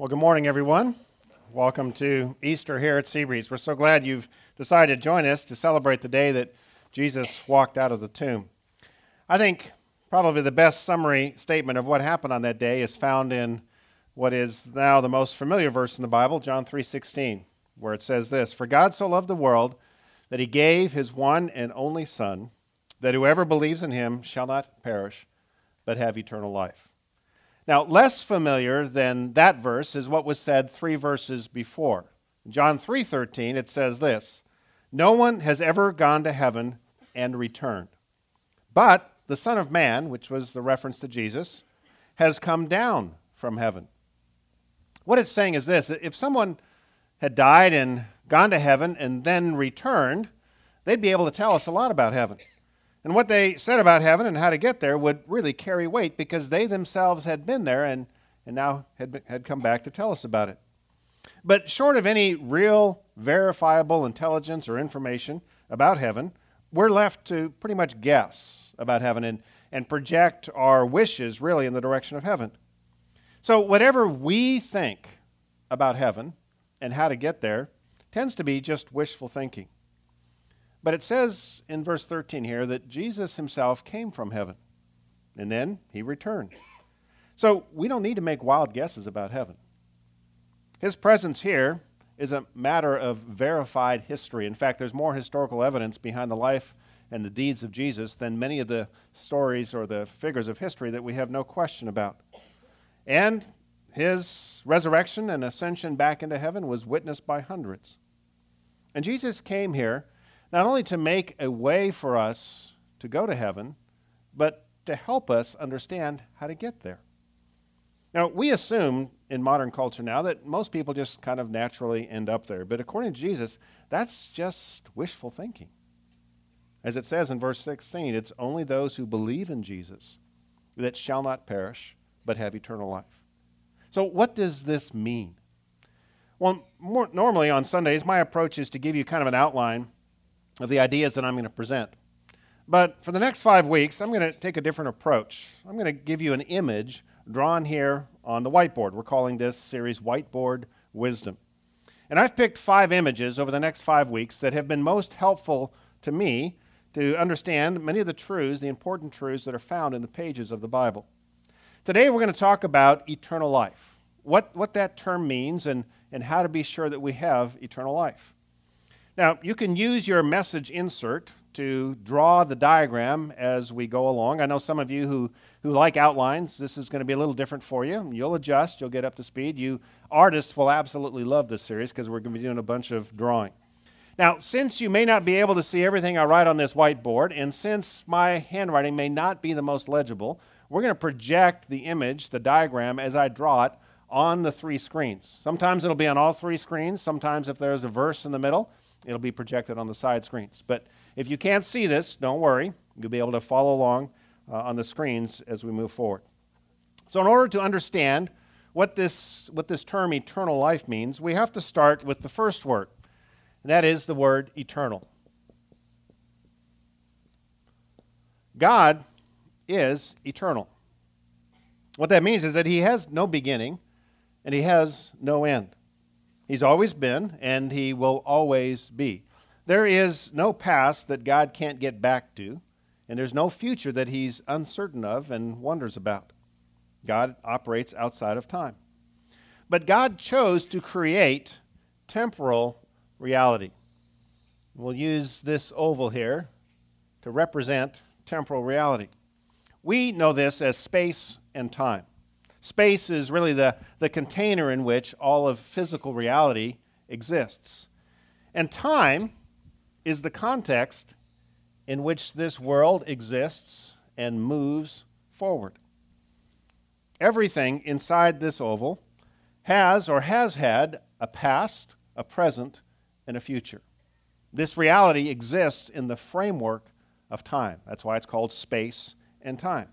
Well, good morning, everyone. Welcome to Easter here at Seabreeze. We're so glad you've decided to join us to celebrate the day that Jesus walked out of the tomb. I think probably the best summary statement of what happened on that day is found in what is now the most familiar verse in the Bible, John 3:16, where it says this, "For God so loved the world that he gave his one and only son, that whoever believes in him shall not perish, but have eternal life." Now, less familiar than that verse is what was said 3 verses before. John 3:13 it says this, "No one has ever gone to heaven and returned. But the Son of Man, which was the reference to Jesus, has come down from heaven." What it's saying is this, if someone had died and gone to heaven and then returned, they'd be able to tell us a lot about heaven. And what they said about heaven and how to get there would really carry weight because they themselves had been there and, and now had, been, had come back to tell us about it. But short of any real verifiable intelligence or information about heaven, we're left to pretty much guess about heaven and, and project our wishes really in the direction of heaven. So, whatever we think about heaven and how to get there tends to be just wishful thinking. But it says in verse 13 here that Jesus himself came from heaven and then he returned. So we don't need to make wild guesses about heaven. His presence here is a matter of verified history. In fact, there's more historical evidence behind the life and the deeds of Jesus than many of the stories or the figures of history that we have no question about. And his resurrection and ascension back into heaven was witnessed by hundreds. And Jesus came here not only to make a way for us to go to heaven, but to help us understand how to get there. Now, we assume in modern culture now that most people just kind of naturally end up there. But according to Jesus, that's just wishful thinking. As it says in verse 16, it's only those who believe in Jesus that shall not perish, but have eternal life. So, what does this mean? Well, more, normally on Sundays, my approach is to give you kind of an outline of the ideas that I'm going to present. But for the next five weeks, I'm going to take a different approach. I'm going to give you an image drawn here on the whiteboard. We're calling this series Whiteboard Wisdom. And I've picked five images over the next five weeks that have been most helpful to me to understand many of the truths, the important truths that are found in the pages of the Bible. Today, we're going to talk about eternal life, what, what that term means, and, and how to be sure that we have eternal life. Now, you can use your message insert to draw the diagram as we go along. I know some of you who, who like outlines, this is going to be a little different for you. You'll adjust, you'll get up to speed. You artists will absolutely love this series because we're going to be doing a bunch of drawing. Now, since you may not be able to see everything I write on this whiteboard, and since my handwriting may not be the most legible, we're going to project the image, the diagram, as I draw it on the three screens. Sometimes it'll be on all three screens. Sometimes, if there's a verse in the middle, it'll be projected on the side screens. But if you can't see this, don't worry. You'll be able to follow along uh, on the screens as we move forward. So, in order to understand what this, what this term eternal life means, we have to start with the first word, and that is the word eternal. God is eternal. What that means is that he has no beginning and he has no end. He's always been, and He will always be. There is no past that God can't get back to, and there's no future that He's uncertain of and wonders about. God operates outside of time. But God chose to create temporal reality. We'll use this oval here to represent temporal reality. We know this as space and time. Space is really the, the container in which all of physical reality exists. And time is the context in which this world exists and moves forward. Everything inside this oval has or has had a past, a present, and a future. This reality exists in the framework of time. That's why it's called space and time.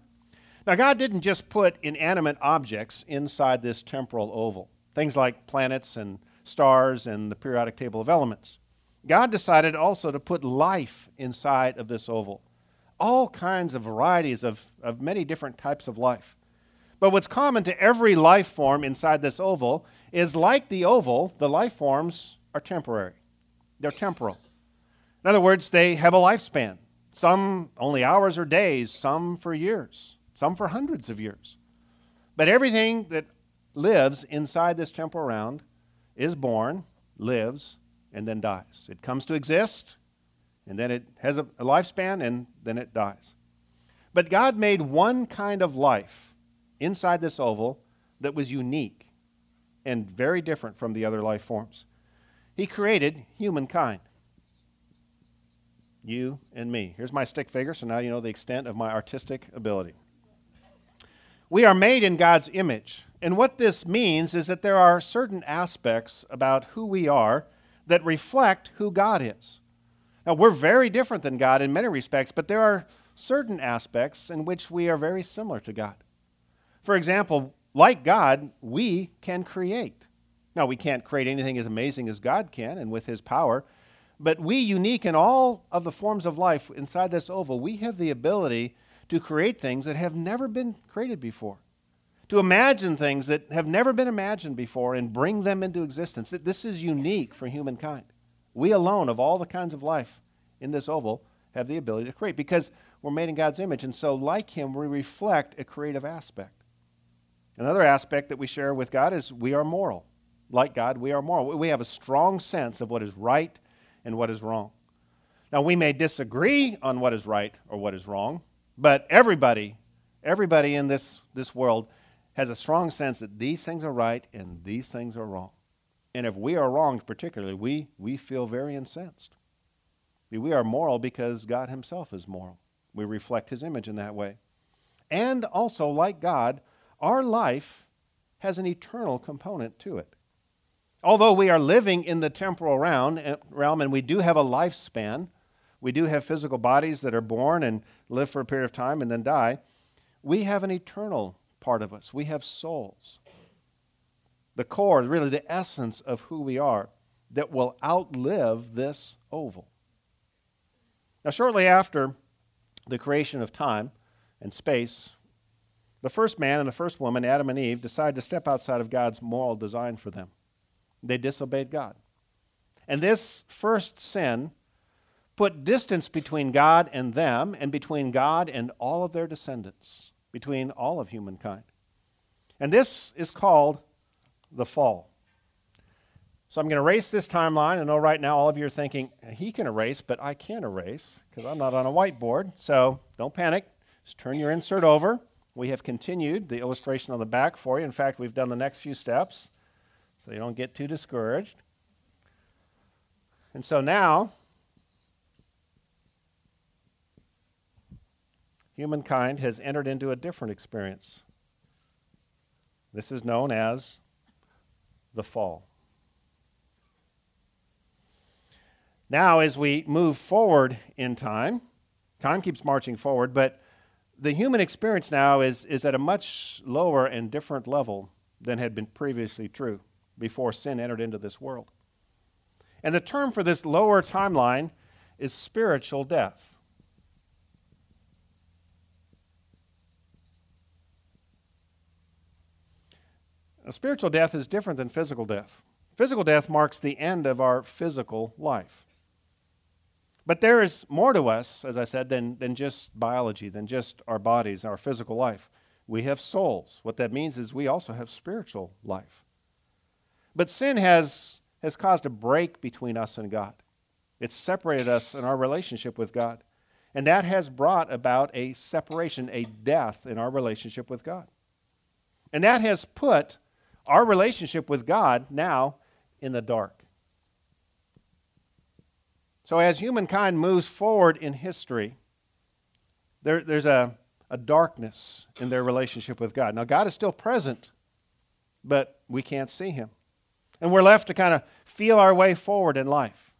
Now, God didn't just put inanimate objects inside this temporal oval, things like planets and stars and the periodic table of elements. God decided also to put life inside of this oval, all kinds of varieties of, of many different types of life. But what's common to every life form inside this oval is like the oval, the life forms are temporary. They're temporal. In other words, they have a lifespan. Some only hours or days, some for years, some for hundreds of years. But everything that lives inside this temporal round is born, lives, and then dies. It comes to exist, and then it has a, a lifespan, and then it dies. But God made one kind of life inside this oval that was unique and very different from the other life forms. He created humankind you and me. Here's my stick figure, so now you know the extent of my artistic ability. We are made in God's image. And what this means is that there are certain aspects about who we are that reflect who God is. Now, we're very different than God in many respects, but there are certain aspects in which we are very similar to God. For example, like God, we can create. Now, we can't create anything as amazing as God can and with His power, but we, unique in all of the forms of life inside this oval, we have the ability to create things that have never been created before, to imagine things that have never been imagined before and bring them into existence. This is unique for humankind. We alone, of all the kinds of life in this oval, have the ability to create because we're made in God's image. And so, like Him, we reflect a creative aspect. Another aspect that we share with God is we are moral. Like God, we are moral. We have a strong sense of what is right and what is wrong. Now, we may disagree on what is right or what is wrong, but everybody, everybody in this, this world has a strong sense that these things are right and these things are wrong. And if we are wronged, particularly, we, we feel very incensed. We are moral because God Himself is moral. We reflect His image in that way. And also, like God, our life has an eternal component to it although we are living in the temporal eh, realm and we do have a lifespan, we do have physical bodies that are born and live for a period of time and then die, we have an eternal part of us. We have souls. The core, really the essence of who we are, that will outlive this oval. Now, shortly after the creation of time and space, the first man and the first woman, Adam and Eve, decided to step outside of God's moral design for them. They disobeyed God. And this first sin put distance between God and them, and between God and all of their descendants, between all of humankind. And this is called the fall. So I'm going to erase this timeline. I know right now all of you are thinking, he can erase, but I can't erase because I'm not on a whiteboard. So don't panic. Just turn your insert over. We have continued the illustration on the back for you. In fact, we've done the next few steps so you don't get too discouraged. And so now, humankind has entered into a different experience. This is known as the fall. Now, as we move forward in time, time keeps marching forward, but the human experience now is, is at a much lower and different level than had been previously true before sin entered into this world. And the term for this lower timeline is spiritual death. A spiritual death is different than physical death. Physical death marks the end of our physical life. But there is more to us, as I said, than, than just biology, than just our bodies, our physical life. We have souls. What that means is we also have spiritual life. But sin has, has caused a break between us and God. It's separated us in our relationship with God. And that has brought about a separation, a death in our relationship with God. And that has put our relationship with God now in the dark. So, as humankind moves forward in history, there, there's a, a darkness in their relationship with God. Now, God is still present, but we can't see him. And we're left to kind of feel our way forward in life,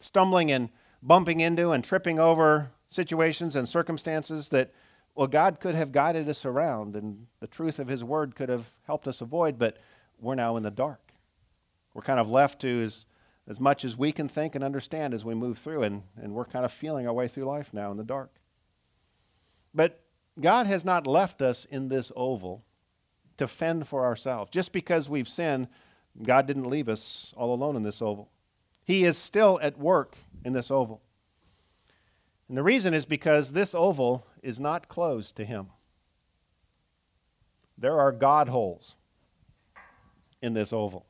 stumbling and bumping into and tripping over situations and circumstances that, well, God could have guided us around and the truth of His Word could have helped us avoid, but we're now in the dark. We're kind of left to as, as much as we can think and understand as we move through, and, and we're kind of feeling our way through life now in the dark. But God has not left us in this oval to fend for ourselves. Just because we've sinned, God didn't leave us all alone in this oval. He is still at work in this oval. And the reason is because this oval is not closed to Him. There are God holes in this oval.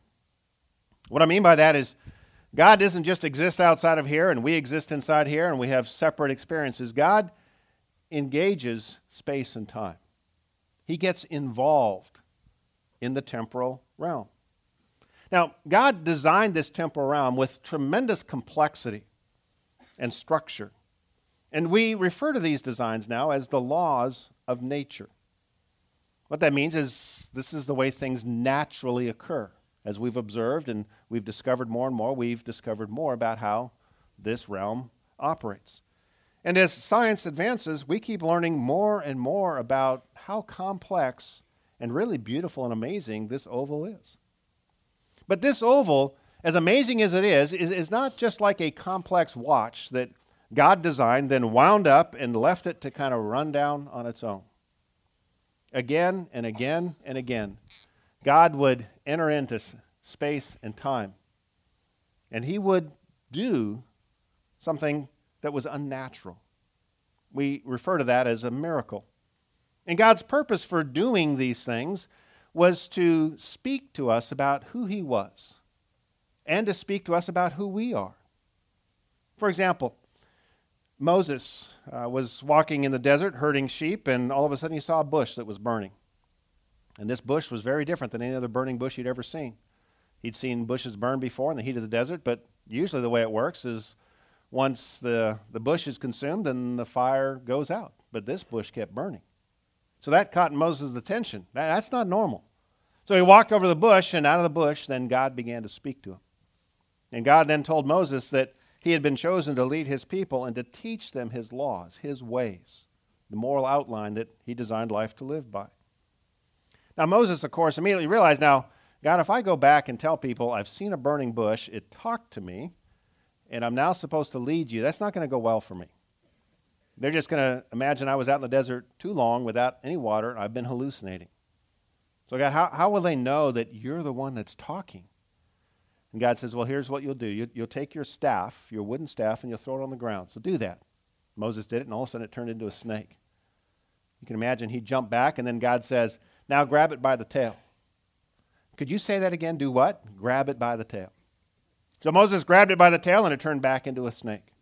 What I mean by that is God doesn't just exist outside of here and we exist inside here and we have separate experiences. God engages space and time, He gets involved in the temporal realm. Now, God designed this temporal realm with tremendous complexity and structure. And we refer to these designs now as the laws of nature. What that means is this is the way things naturally occur. As we've observed and we've discovered more and more, we've discovered more about how this realm operates. And as science advances, we keep learning more and more about how complex and really beautiful and amazing this oval is. But this oval, as amazing as it is, is, is not just like a complex watch that God designed, then wound up and left it to kind of run down on its own. Again and again and again, God would enter into space and time, and He would do something that was unnatural. We refer to that as a miracle. And God's purpose for doing these things was to speak to us about who He was and to speak to us about who we are. For example, Moses uh, was walking in the desert herding sheep, and all of a sudden he saw a bush that was burning. And this bush was very different than any other burning bush he'd ever seen. He'd seen bushes burn before in the heat of the desert, but usually the way it works is once the, the bush is consumed, then the fire goes out. But this bush kept burning. So that caught Moses' attention. That, that's not normal. So he walked over the bush, and out of the bush, then God began to speak to him. And God then told Moses that he had been chosen to lead his people and to teach them his laws, his ways, the moral outline that he designed life to live by. Now, Moses, of course, immediately realized now, God, if I go back and tell people I've seen a burning bush, it talked to me, and I'm now supposed to lead you, that's not going to go well for me. They're just going to imagine I was out in the desert too long without any water, and I've been hallucinating. So, God, how, how will they know that you're the one that's talking? And God says, Well, here's what you'll do. You, will take your staff, your wooden staff, and you'll throw it on the ground. So do that. Moses did it, and all of a sudden it turned into a snake. You can imagine he jumped back, and then God says, Now grab it by the tail. Could you say that again? Do what? Grab it by the tail. So Moses grabbed it by the tail, and it turned back into a snake.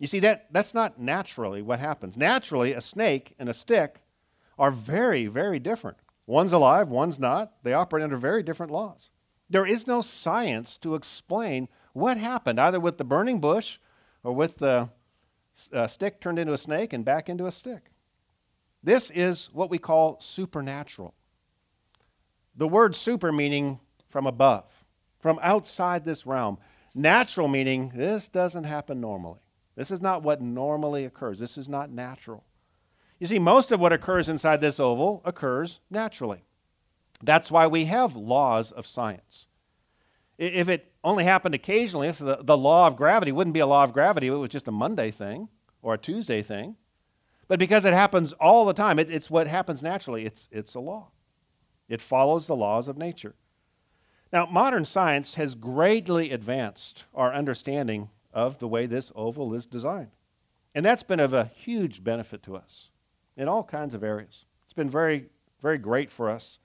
You see, that, that's not naturally what happens. Naturally, a snake and a stick are very, very different. One's alive, one's not. They operate under very different laws. There is no science to explain what happened, either with the burning bush or with the uh, stick turned into a snake and back into a stick. This is what we call supernatural. The word super meaning from above, from outside this realm. Natural meaning this doesn't happen normally. This is not what normally occurs. This is not natural. You see, most of what occurs inside this oval occurs naturally. That's why we have laws of science. If it only happened occasionally, if the, the law of gravity wouldn't be a law of gravity, it was just a Monday thing or a Tuesday thing. But because it happens all the time, it, it's what happens naturally. It's, it's a law, it follows the laws of nature. Now, modern science has greatly advanced our understanding of the way this oval is designed. And that's been of a huge benefit to us in all kinds of areas. It's been very, very great for us.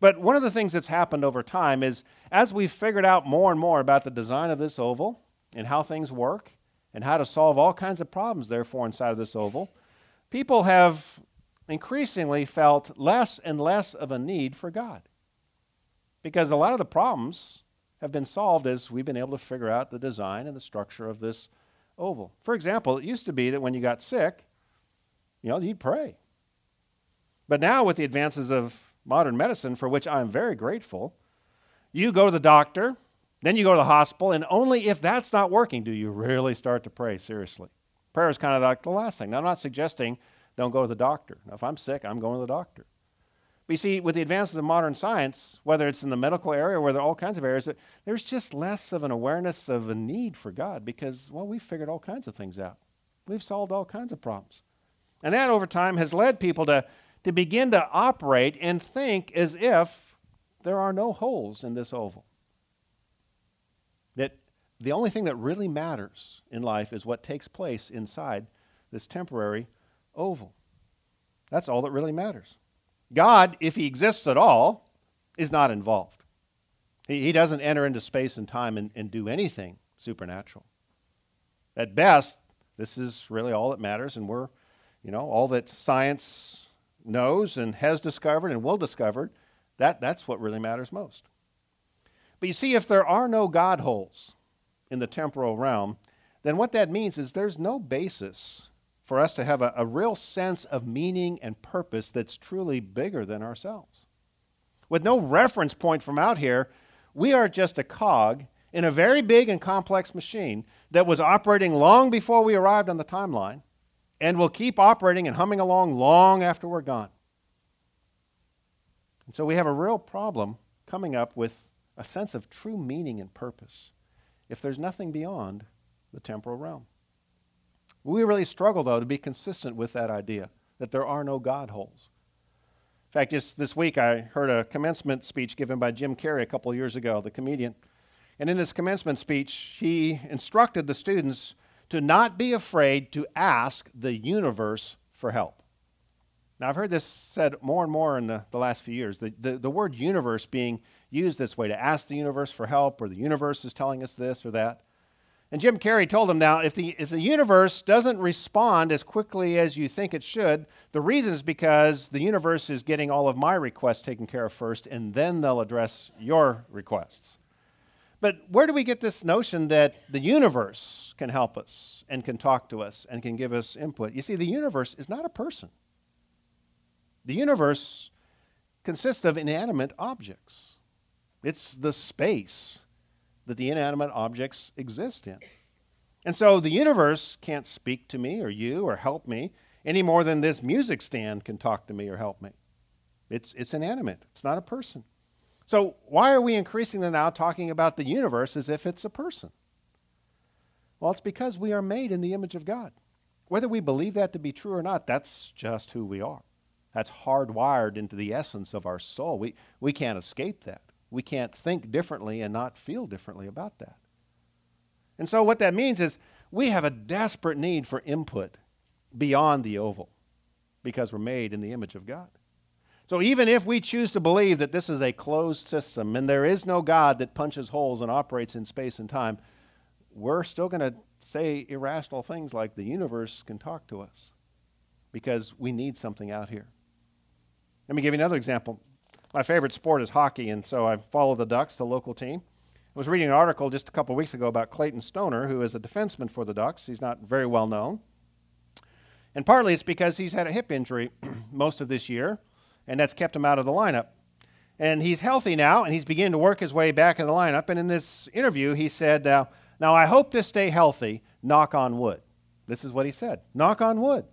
But one of the things that's happened over time is as we've figured out more and more about the design of this oval and how things work and how to solve all kinds of problems, therefore, inside of this oval, people have increasingly felt less and less of a need for God. Because a lot of the problems have been solved as we've been able to figure out the design and the structure of this oval. For example, it used to be that when you got sick, you know, you'd pray. But now, with the advances of modern medicine, for which I'm very grateful, you go to the doctor, then you go to the hospital, and only if that's not working do you really start to pray seriously. Prayer is kind of like the last thing. Now, I'm not suggesting don't go to the doctor. Now, if I'm sick, I'm going to the doctor. But you see, with the advances of modern science, whether it's in the medical area or whether all kinds of areas, there's just less of an awareness of a need for God because, well, we've figured all kinds of things out. We've solved all kinds of problems. And that over time has led people to to begin to operate and think as if there are no holes in this oval. That the only thing that really matters in life is what takes place inside this temporary oval. That's all that really matters. God, if he exists at all, is not involved. He, he doesn't enter into space and time and, and do anything supernatural. At best, this is really all that matters, and we're, you know, all that science knows and has discovered and will discover, that, that's what really matters most. But you see, if there are no God holes in the temporal realm, then what that means is there's no basis for us to have a, a real sense of meaning and purpose that's truly bigger than ourselves. With no reference point from out here, we are just a cog in a very big and complex machine that was operating long before we arrived on the timeline and will keep operating and humming along long after we're gone. And so we have a real problem coming up with a sense of true meaning and purpose if there's nothing beyond the temporal realm. We really struggle, though, to be consistent with that idea that there are no God holes. In fact, just this week I heard a commencement speech given by Jim Carrey a couple years ago, the comedian. And in this commencement speech, he instructed the students to not be afraid to ask the universe for help. Now, I've heard this said more and more in the, the last few years. The, the, the word universe being used this way to ask the universe for help, or the universe is telling us this or that. And Jim Carrey told him now if the, if the universe doesn't respond as quickly as you think it should, the reason is because the universe is getting all of my requests taken care of first, and then they'll address your requests. But where do we get this notion that the universe can help us and can talk to us and can give us input? You see, the universe is not a person, the universe consists of inanimate objects, it's the space that the inanimate objects exist in. And so the universe can't speak to me or you or help me any more than this music stand can talk to me or help me. It's, it's inanimate, it's not a person. So, why are we increasingly now talking about the universe as if it's a person? Well, it's because we are made in the image of God. Whether we believe that to be true or not, that's just who we are. That's hardwired into the essence of our soul. We, we can't escape that. We can't think differently and not feel differently about that. And so, what that means is we have a desperate need for input beyond the oval because we're made in the image of God. So, even if we choose to believe that this is a closed system and there is no God that punches holes and operates in space and time, we're still going to say irrational things like the universe can talk to us because we need something out here. Let me give you another example my favorite sport is hockey, and so I follow the Ducks, the local team. I was reading an article just a couple weeks ago about Clayton Stoner, who is a defenseman for the Ducks. He's not very well known. And partly it's because he's had a hip injury most of this year, and that's kept him out of the lineup. And he's healthy now, and he's beginning to work his way back in the lineup. And in this interview, he said, uh, Now I hope to stay healthy, knock on wood. This is what he said knock on wood.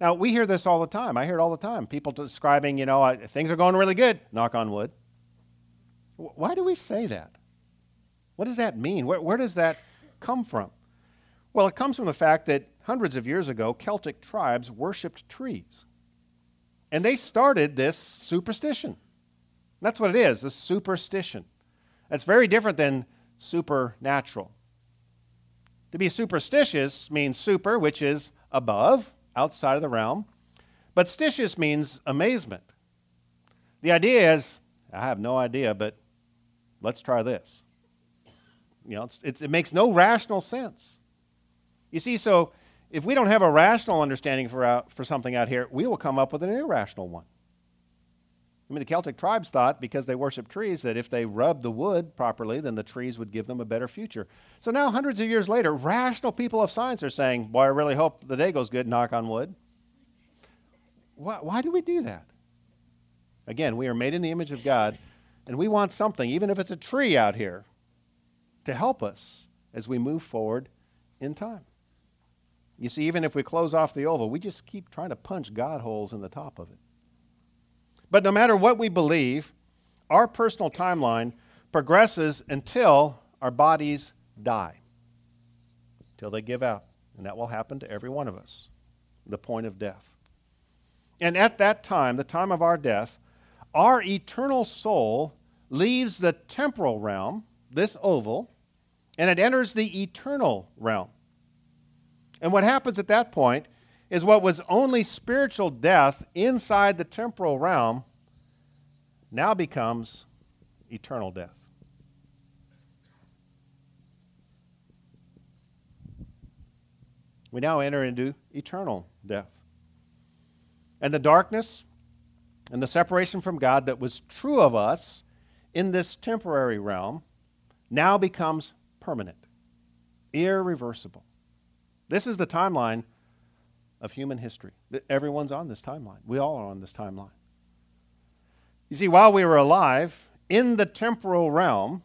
Now, we hear this all the time. I hear it all the time. People describing, you know, things are going really good, knock on wood. Why do we say that? What does that mean? Where, where does that come from? Well, it comes from the fact that hundreds of years ago, Celtic tribes worshiped trees. And they started this superstition. That's what it is, a superstition. That's very different than supernatural. To be superstitious means super, which is above, outside of the realm. But stitious means amazement. The idea is, I have no idea, but let's try this. You know, it's, it's, it makes no rational sense. You see, so if we don't have a rational understanding for, out, for something out here, we will come up with an irrational one. I mean, the Celtic tribes thought because they worshiped trees that if they rubbed the wood properly, then the trees would give them a better future. So now, hundreds of years later, rational people of science are saying, Boy, I really hope the day goes good, knock on wood. Why, why do we do that? Again, we are made in the image of God, and we want something, even if it's a tree out here, to help us as we move forward in time. You see, even if we close off the oval, we just keep trying to punch God holes in the top of it. But no matter what we believe, our personal timeline progresses until our bodies die, until they give out. And that will happen to every one of us, the point of death. And at that time, the time of our death, our eternal soul leaves the temporal realm, this oval, and it enters the eternal realm. And what happens at that point is what was only spiritual death inside the temporal realm now becomes eternal death. We now enter into eternal death. And the darkness and the separation from God that was true of us in this temporary realm now becomes permanent, irreversible. This is the timeline of human history. Everyone's on this timeline. We all are on this timeline. You see, while we were alive in the temporal realm,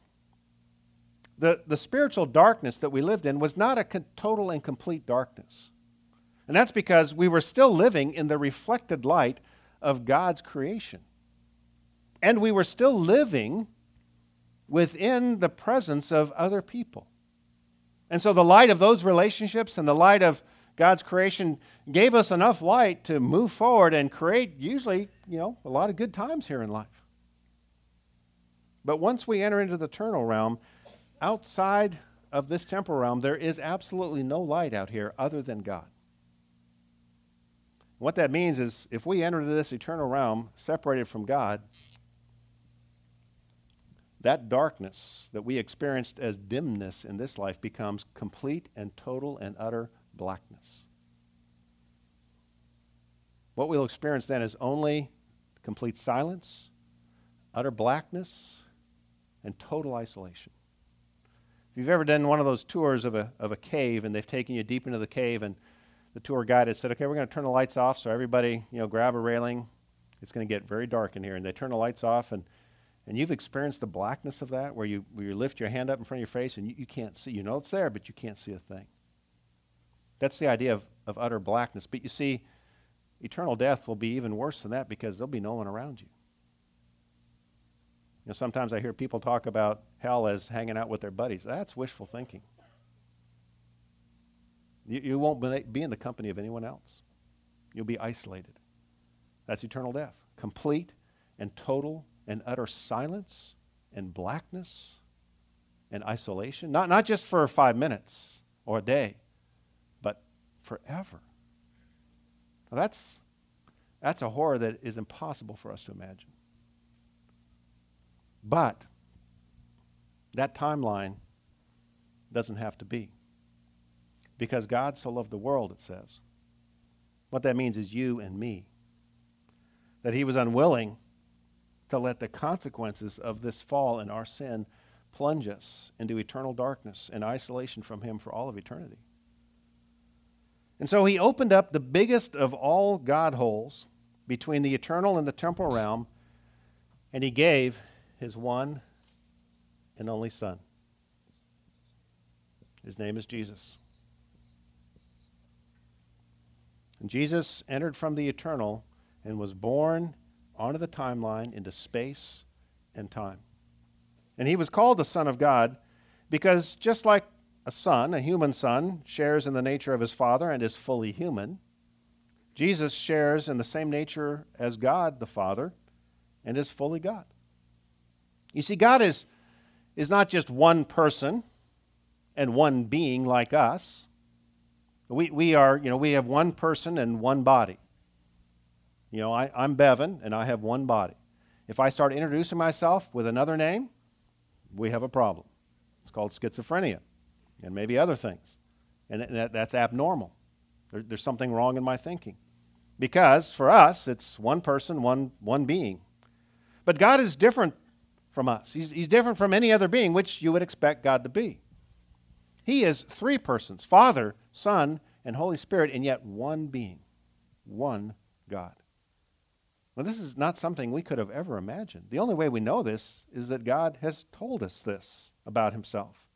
the, the spiritual darkness that we lived in was not a total and complete darkness. And that's because we were still living in the reflected light of God's creation. And we were still living within the presence of other people. And so the light of those relationships and the light of God's creation gave us enough light to move forward and create usually, you know, a lot of good times here in life. But once we enter into the eternal realm, outside of this temporal realm, there is absolutely no light out here other than God. What that means is if we enter into this eternal realm separated from God, that darkness that we experienced as dimness in this life becomes complete and total and utter blackness. What we'll experience then is only complete silence, utter blackness, and total isolation. If you've ever done one of those tours of a, of a cave and they've taken you deep into the cave and the tour guide has said, okay, we're going to turn the lights off, so everybody, you know, grab a railing. It's going to get very dark in here. And they turn the lights off, and, and you've experienced the blackness of that, where you, where you lift your hand up in front of your face and you, you can't see. You know it's there, but you can't see a thing. That's the idea of, of utter blackness. But you see, eternal death will be even worse than that because there'll be no one around you. You know, sometimes I hear people talk about hell as hanging out with their buddies. That's wishful thinking. You, you won't be in the company of anyone else. You'll be isolated. That's eternal death. Complete and total and utter silence and blackness and isolation. Not, not just for five minutes or a day, but forever. Now that's, that's a horror that is impossible for us to imagine. But that timeline doesn't have to be. Because God so loved the world, it says. What that means is you and me. That he was unwilling to let the consequences of this fall and our sin plunge us into eternal darkness and isolation from him for all of eternity. And so he opened up the biggest of all God holes between the eternal and the temporal realm, and he gave his one and only Son. His name is Jesus. And Jesus entered from the eternal and was born onto the timeline into space and time. And he was called the Son of God because just like a son, a human son, shares in the nature of his father and is fully human, Jesus shares in the same nature as God the Father and is fully God. You see, God is, is not just one person and one being like us. We, we are, you know, we have one person and one body. You know, I, I'm Bevan and I have one body. If I start introducing myself with another name, we have a problem. It's called schizophrenia and maybe other things. And that, that's abnormal. There, there's something wrong in my thinking. Because for us, it's one person, one, one being. But God is different from us. He's, he's different from any other being, which you would expect God to be. He is three persons Father, Son, and Holy Spirit, and yet one being, one God. Well, this is not something we could have ever imagined. The only way we know this is that God has told us this about himself.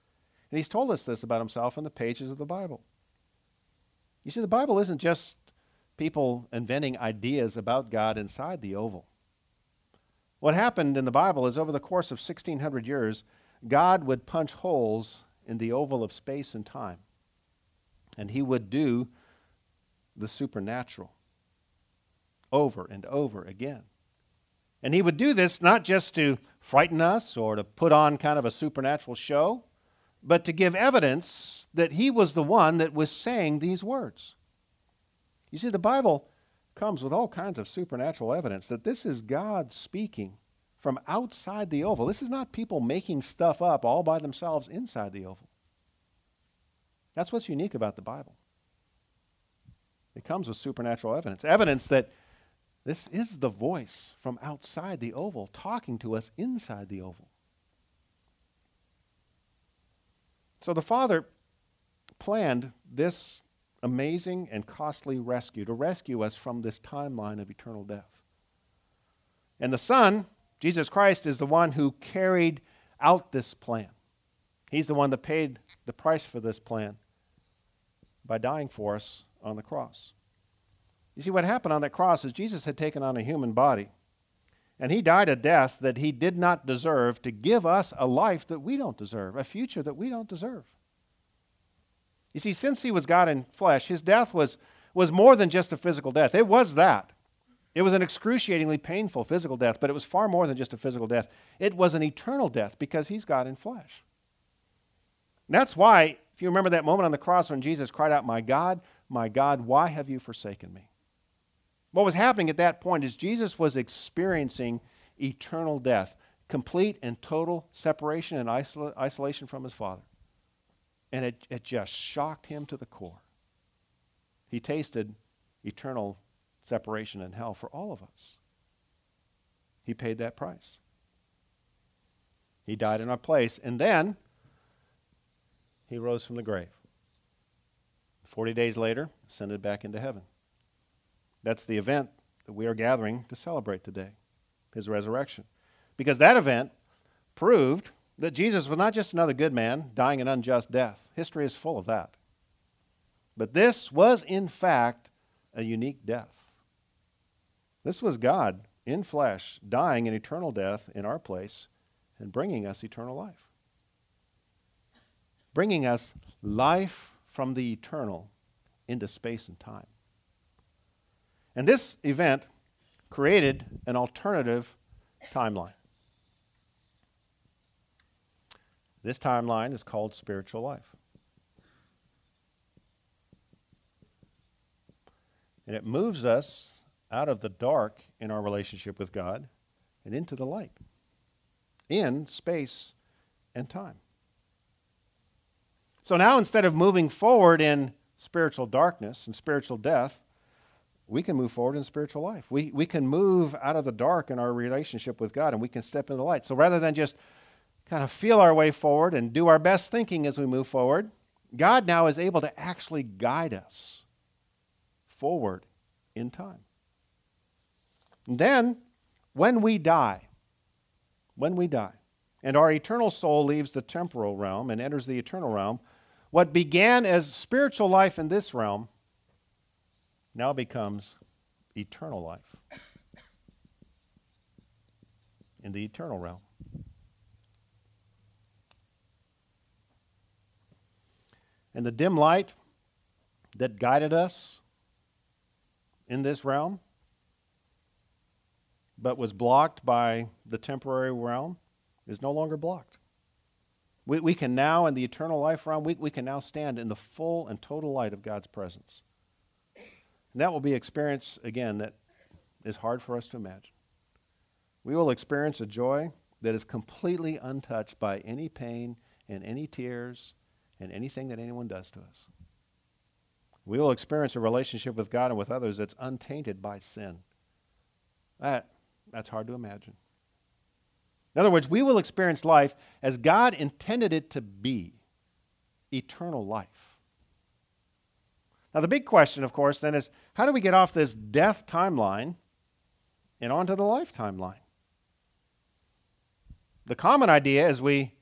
And he's told us this about himself in the pages of the Bible. You see, the Bible isn't just people inventing ideas about God inside the oval. What happened in the Bible is over the course of 1600 years, God would punch holes in the oval of space and time. And he would do the supernatural. Over and over again. And he would do this not just to frighten us or to put on kind of a supernatural show, but to give evidence that he was the one that was saying these words. You see, the Bible comes with all kinds of supernatural evidence that this is God speaking from outside the oval. This is not people making stuff up all by themselves inside the oval. That's what's unique about the Bible. It comes with supernatural evidence, evidence that this is the voice from outside the oval talking to us inside the oval. So the Father planned this amazing and costly rescue to rescue us from this timeline of eternal death. And the Son, Jesus Christ, is the one who carried out this plan. He's the one that paid the price for this plan by dying for us on the cross. You see, what happened on that cross is Jesus had taken on a human body, and he died a death that he did not deserve to give us a life that we don't deserve, a future that we don't deserve. You see, since he was God in flesh, his death was, was more than just a physical death. It was that. It was an excruciatingly painful physical death, but it was far more than just a physical death. It was an eternal death because he's God in flesh. And that's why, if you remember that moment on the cross when Jesus cried out, My God, my God, why have you forsaken me? What was happening at that point is Jesus was experiencing eternal death, complete and total separation and isola- isolation from his Father. And it, it just shocked him to the core. He tasted eternal separation in hell for all of us. He paid that price. He died in our place, and then he rose from the grave. Forty days later, ascended back into heaven. That's the event that we are gathering to celebrate today, his resurrection. Because that event proved that Jesus was not just another good man dying an unjust death. History is full of that. But this was, in fact, a unique death. This was God in flesh dying an eternal death in our place and bringing us eternal life. Bringing us life from the eternal into space and time. And this event created an alternative timeline. This timeline is called spiritual life. And it moves us out of the dark in our relationship with God and into the light in space and time. So now instead of moving forward in spiritual darkness and spiritual death, we can move forward in spiritual life. We, we can move out of the dark in our relationship with God and we can step into the light. So rather than just kind of feel our way forward and do our best thinking as we move forward, God now is able to actually guide us forward in time. And then, when we die, when we die, and our eternal soul leaves the temporal realm and enters the eternal realm, what began as spiritual life in this realm now becomes eternal life in the eternal realm. And the dim light that guided us in this realm, but was blocked by the temporary realm, is no longer blocked. We, we can now, in the eternal life realm, we, we can now stand in the full and total light of God's presence. And that will be experience, again, that is hard for us to imagine. We will experience a joy that is completely untouched by any pain and any tears and anything that anyone does to us. We will experience a relationship with God and with others that's untainted by sin. That, that's hard to imagine. In other words, we will experience life as God intended it to be eternal life. Now, the big question, of course, then is how do we get off this death timeline and onto the life timeline? The common idea is we,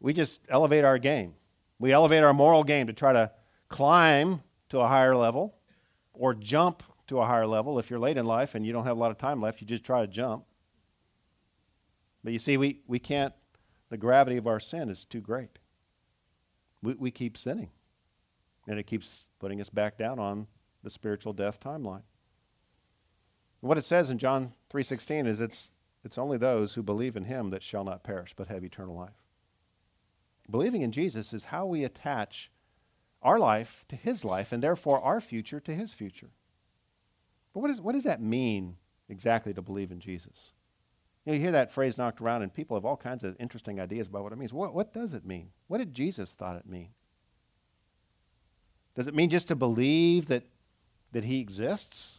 we just elevate our game. We elevate our moral game to try to climb to a higher level or jump to a higher level. If you're late in life and you don't have a lot of time left, you just try to jump. But you see, we, we can't, the gravity of our sin is too great. We, we keep sinning, and it keeps putting us back down on the spiritual death timeline. What it says in John 3:16 is it's it's only those who believe in him that shall not perish but have eternal life. Believing in Jesus is how we attach our life to his life and therefore our future to his future. But what, is, what does that mean exactly to believe in Jesus? You, know, you hear that phrase knocked around, and people have all kinds of interesting ideas about what it means. What, what does it mean? What did Jesus thought it mean? Does it mean just to believe that, that he exists?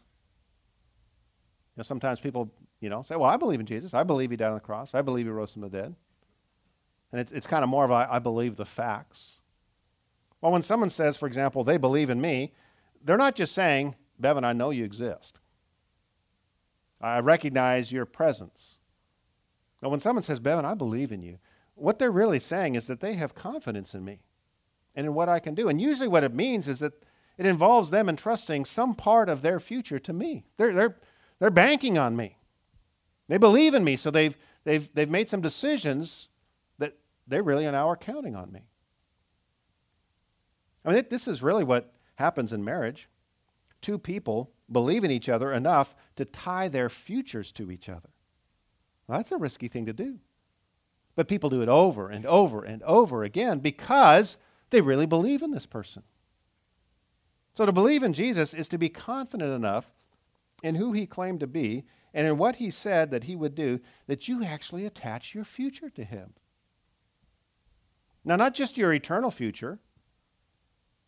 You know, sometimes people, you know, say, well, I believe in Jesus. I believe he died on the cross. I believe he rose from the dead. And it's, it's kind of more of a, I believe the facts. Well, when someone says, for example, they believe in me, they're not just saying, Bevan, I know you exist. I recognize your presence. Now, when someone says, Bevan, I believe in you, what they're really saying is that they have confidence in me and in what I can do. And usually, what it means is that it involves them entrusting some part of their future to me. They're, they're, they're banking on me. They believe in me, so they've, they've, they've made some decisions that they really now are counting on me. I mean, this is really what happens in marriage. Two people believe in each other enough to tie their futures to each other. Well, that's a risky thing to do. But people do it over and over and over again because they really believe in this person. So to believe in Jesus is to be confident enough in who he claimed to be and in what he said that he would do that you actually attach your future to him. Now, not just your eternal future,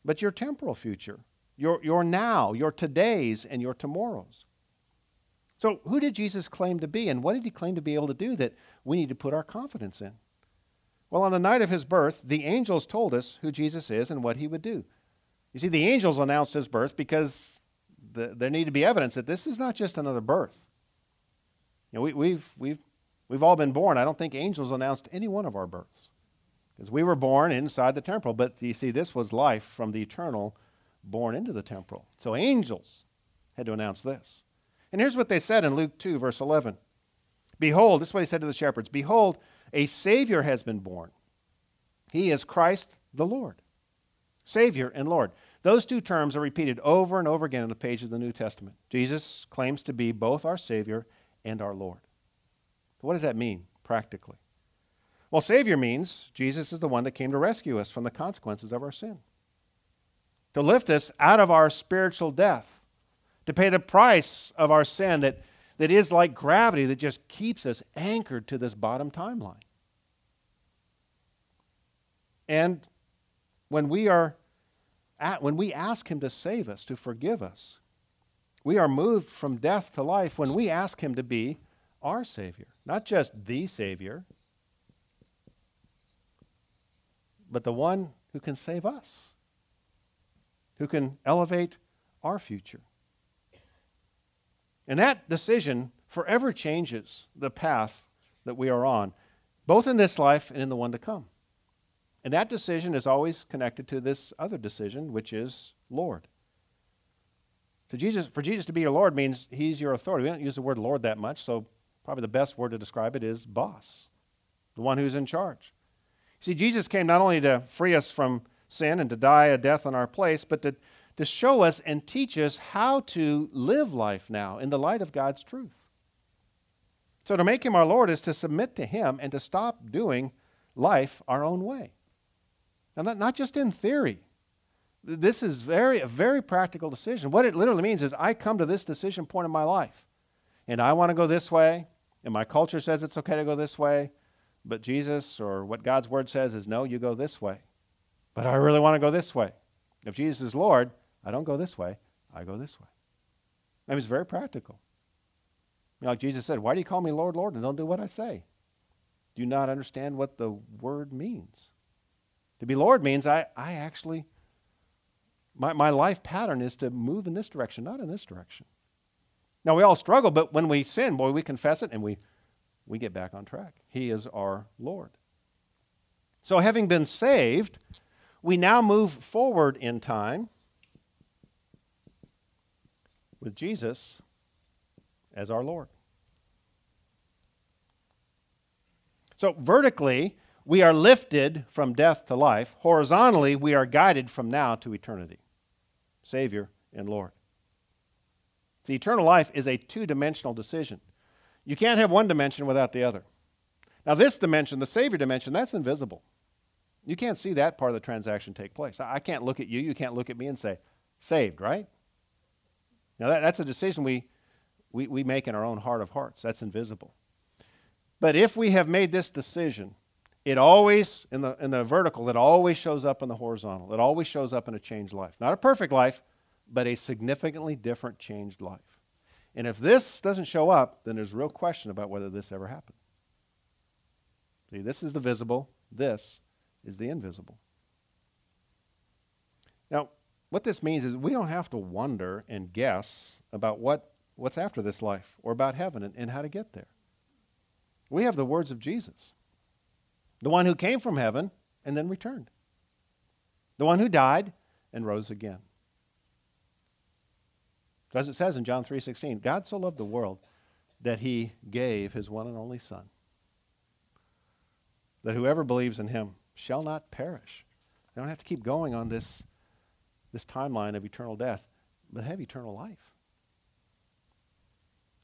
but your temporal future, your, your now, your todays, and your tomorrows. So, who did Jesus claim to be, and what did he claim to be able to do that we need to put our confidence in? Well, on the night of his birth, the angels told us who Jesus is and what he would do. You see, the angels announced his birth because the, there needed to be evidence that this is not just another birth. You know, we, we've, we've, we've all been born. I don't think angels announced any one of our births. Because we were born inside the temporal, but you see, this was life from the eternal born into the temporal. So angels had to announce this. And here's what they said in Luke 2, verse 11 Behold, this is what he said to the shepherds Behold, a Savior has been born. He is Christ the Lord. Savior and Lord. Those two terms are repeated over and over again in the pages of the New Testament. Jesus claims to be both our Savior and our Lord. What does that mean practically? Well, Savior means Jesus is the one that came to rescue us from the consequences of our sin, to lift us out of our spiritual death, to pay the price of our sin that, that is like gravity that just keeps us anchored to this bottom timeline. And when we are at, when we ask him to save us, to forgive us, we are moved from death to life when we ask him to be our Savior. Not just the Savior, but the one who can save us, who can elevate our future. And that decision forever changes the path that we are on, both in this life and in the one to come. And that decision is always connected to this other decision, which is Lord. To Jesus, for Jesus to be your Lord means He's your authority. We don't use the word Lord that much, so probably the best word to describe it is boss, the one who's in charge. See, Jesus came not only to free us from sin and to die a death in our place, but to, to show us and teach us how to live life now in the light of God's truth. So to make him our Lord is to submit to him and to stop doing life our own way. And not, not just in theory. This is very a very practical decision. What it literally means is I come to this decision point in my life, and I want to go this way, and my culture says it's okay to go this way, but Jesus or what God's word says is no, you go this way. But I really want to go this way. If Jesus is Lord, I don't go this way, I go this way. I mean, it's very practical. You know, like Jesus said, Why do you call me Lord, Lord, and don't do what I say? Do you not understand what the word means? To be Lord means I, I actually, my, my life pattern is to move in this direction, not in this direction. Now, we all struggle, but when we sin, boy, we confess it and we we get back on track. He is our Lord. So, having been saved, we now move forward in time with Jesus as our Lord. So, vertically, we are lifted from death to life. Horizontally, we are guided from now to eternity. Savior and Lord. The eternal life is a two dimensional decision. You can't have one dimension without the other. Now, this dimension, the Savior dimension, that's invisible. You can't see that part of the transaction take place. I can't look at you, you can't look at me and say, saved, right? Now, that, that's a decision we, we, we make in our own heart of hearts. That's invisible. But if we have made this decision, it always, in the, in the vertical, it always shows up in the horizontal. It always shows up in a changed life. Not a perfect life, but a significantly different changed life. And if this doesn't show up, then there's a real question about whether this ever happened. See, this is the visible, this is the invisible. Now, what this means is we don't have to wonder and guess about what, what's after this life or about heaven and, and how to get there. We have the words of Jesus, the one who came from heaven and then returned, the one who died and rose again. As it says in John 3:16, God so loved the world that he gave his one and only son. That whoever believes in him shall not perish. They don't have to keep going on this, this timeline of eternal death, but have eternal life.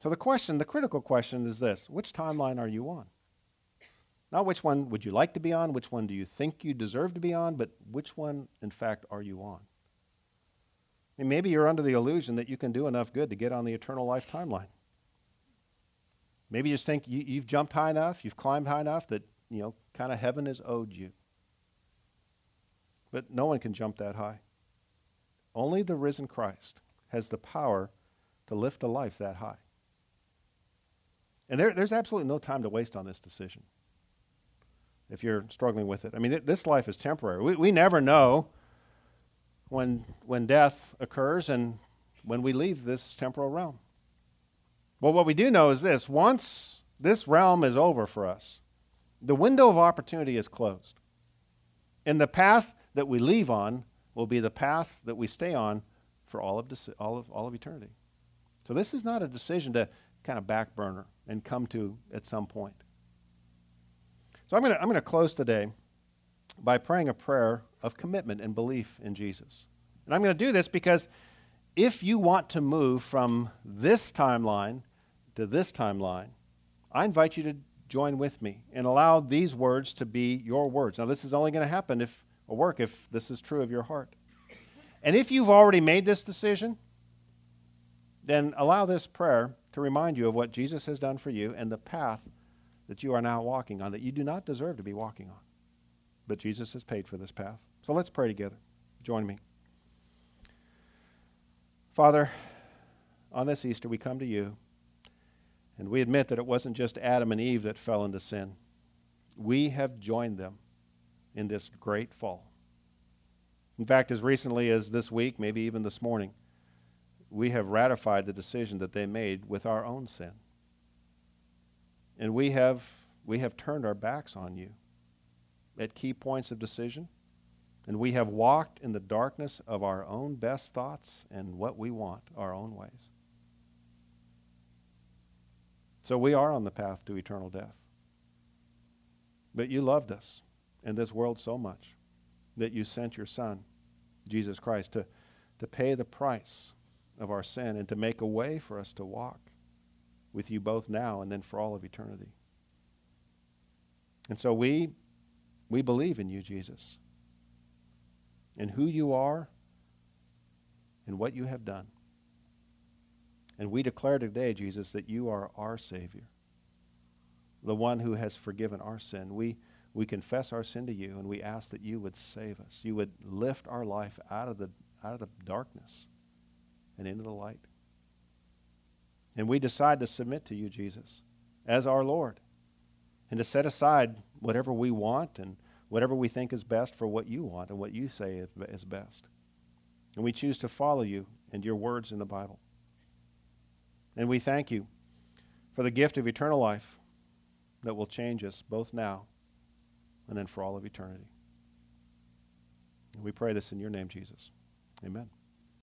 So the question, the critical question is this which timeline are you on? Not which one would you like to be on, which one do you think you deserve to be on, but which one, in fact, are you on? Maybe you're under the illusion that you can do enough good to get on the eternal life timeline. Maybe you just think you, have jumped high enough, you've climbed high enough that, you know, kind of heaven is owed you. But no one can jump that high. Only the risen Christ has the power to lift a life that high. And there, there's absolutely no time to waste on this decision if you're struggling with it. I mean, th- this life is temporary. We, we never know when, when death occurs and when we leave this temporal realm. But what we do know is this once this realm is over for us, the window of opportunity is closed. And the path that we leave on will be the path that we stay on for all of, all of, all of eternity. So this is not a decision to kind of back burner and come to at some point. So I'm going to I'm going to close today by praying a prayer of commitment and belief in Jesus. And I'm going to do this because if you want to move from this timeline to this timeline, I invite you to join with me and allow these words to be your words. Now, this is only going to happen if or work if this is true of your heart. And if you've already made this decision, then allow this prayer to remind you of what Jesus has done for you and the path that you are now walking on that you do not deserve to be walking on. But Jesus has paid for this path. So let's pray together. Join me. Father, on this Easter, we come to you and we admit that it wasn't just Adam and Eve that fell into sin. We have joined them in this great fall. In fact, as recently as this week, maybe even this morning, we have ratified the decision that they made with our own sin. And we have, we have turned our backs on you at key points of decision. And we have walked in the darkness of our own best thoughts and what we want, our own ways. So we are on the path to eternal death. But you loved us in this world so much that you sent your Son, Jesus Christ, to, to pay the price of our sin and to make a way for us to walk with you both now and then for all of eternity. And so we, we believe in you, Jesus, and who you are and what you have done. And we declare today, Jesus, that you are our Savior, the one who has forgiven our sin. We, we confess our sin to you, and we ask that you would save us. You would lift our life out of the, out of the darkness and into the light. And we decide to submit to you, Jesus, as our Lord, and to set aside whatever we want and whatever we think is best for what you want and what you say is best. And we choose to follow you and your words in the Bible. And we thank you for the gift of eternal life that will change us both now and then for all of eternity. And we pray this in your name, Jesus. Amen.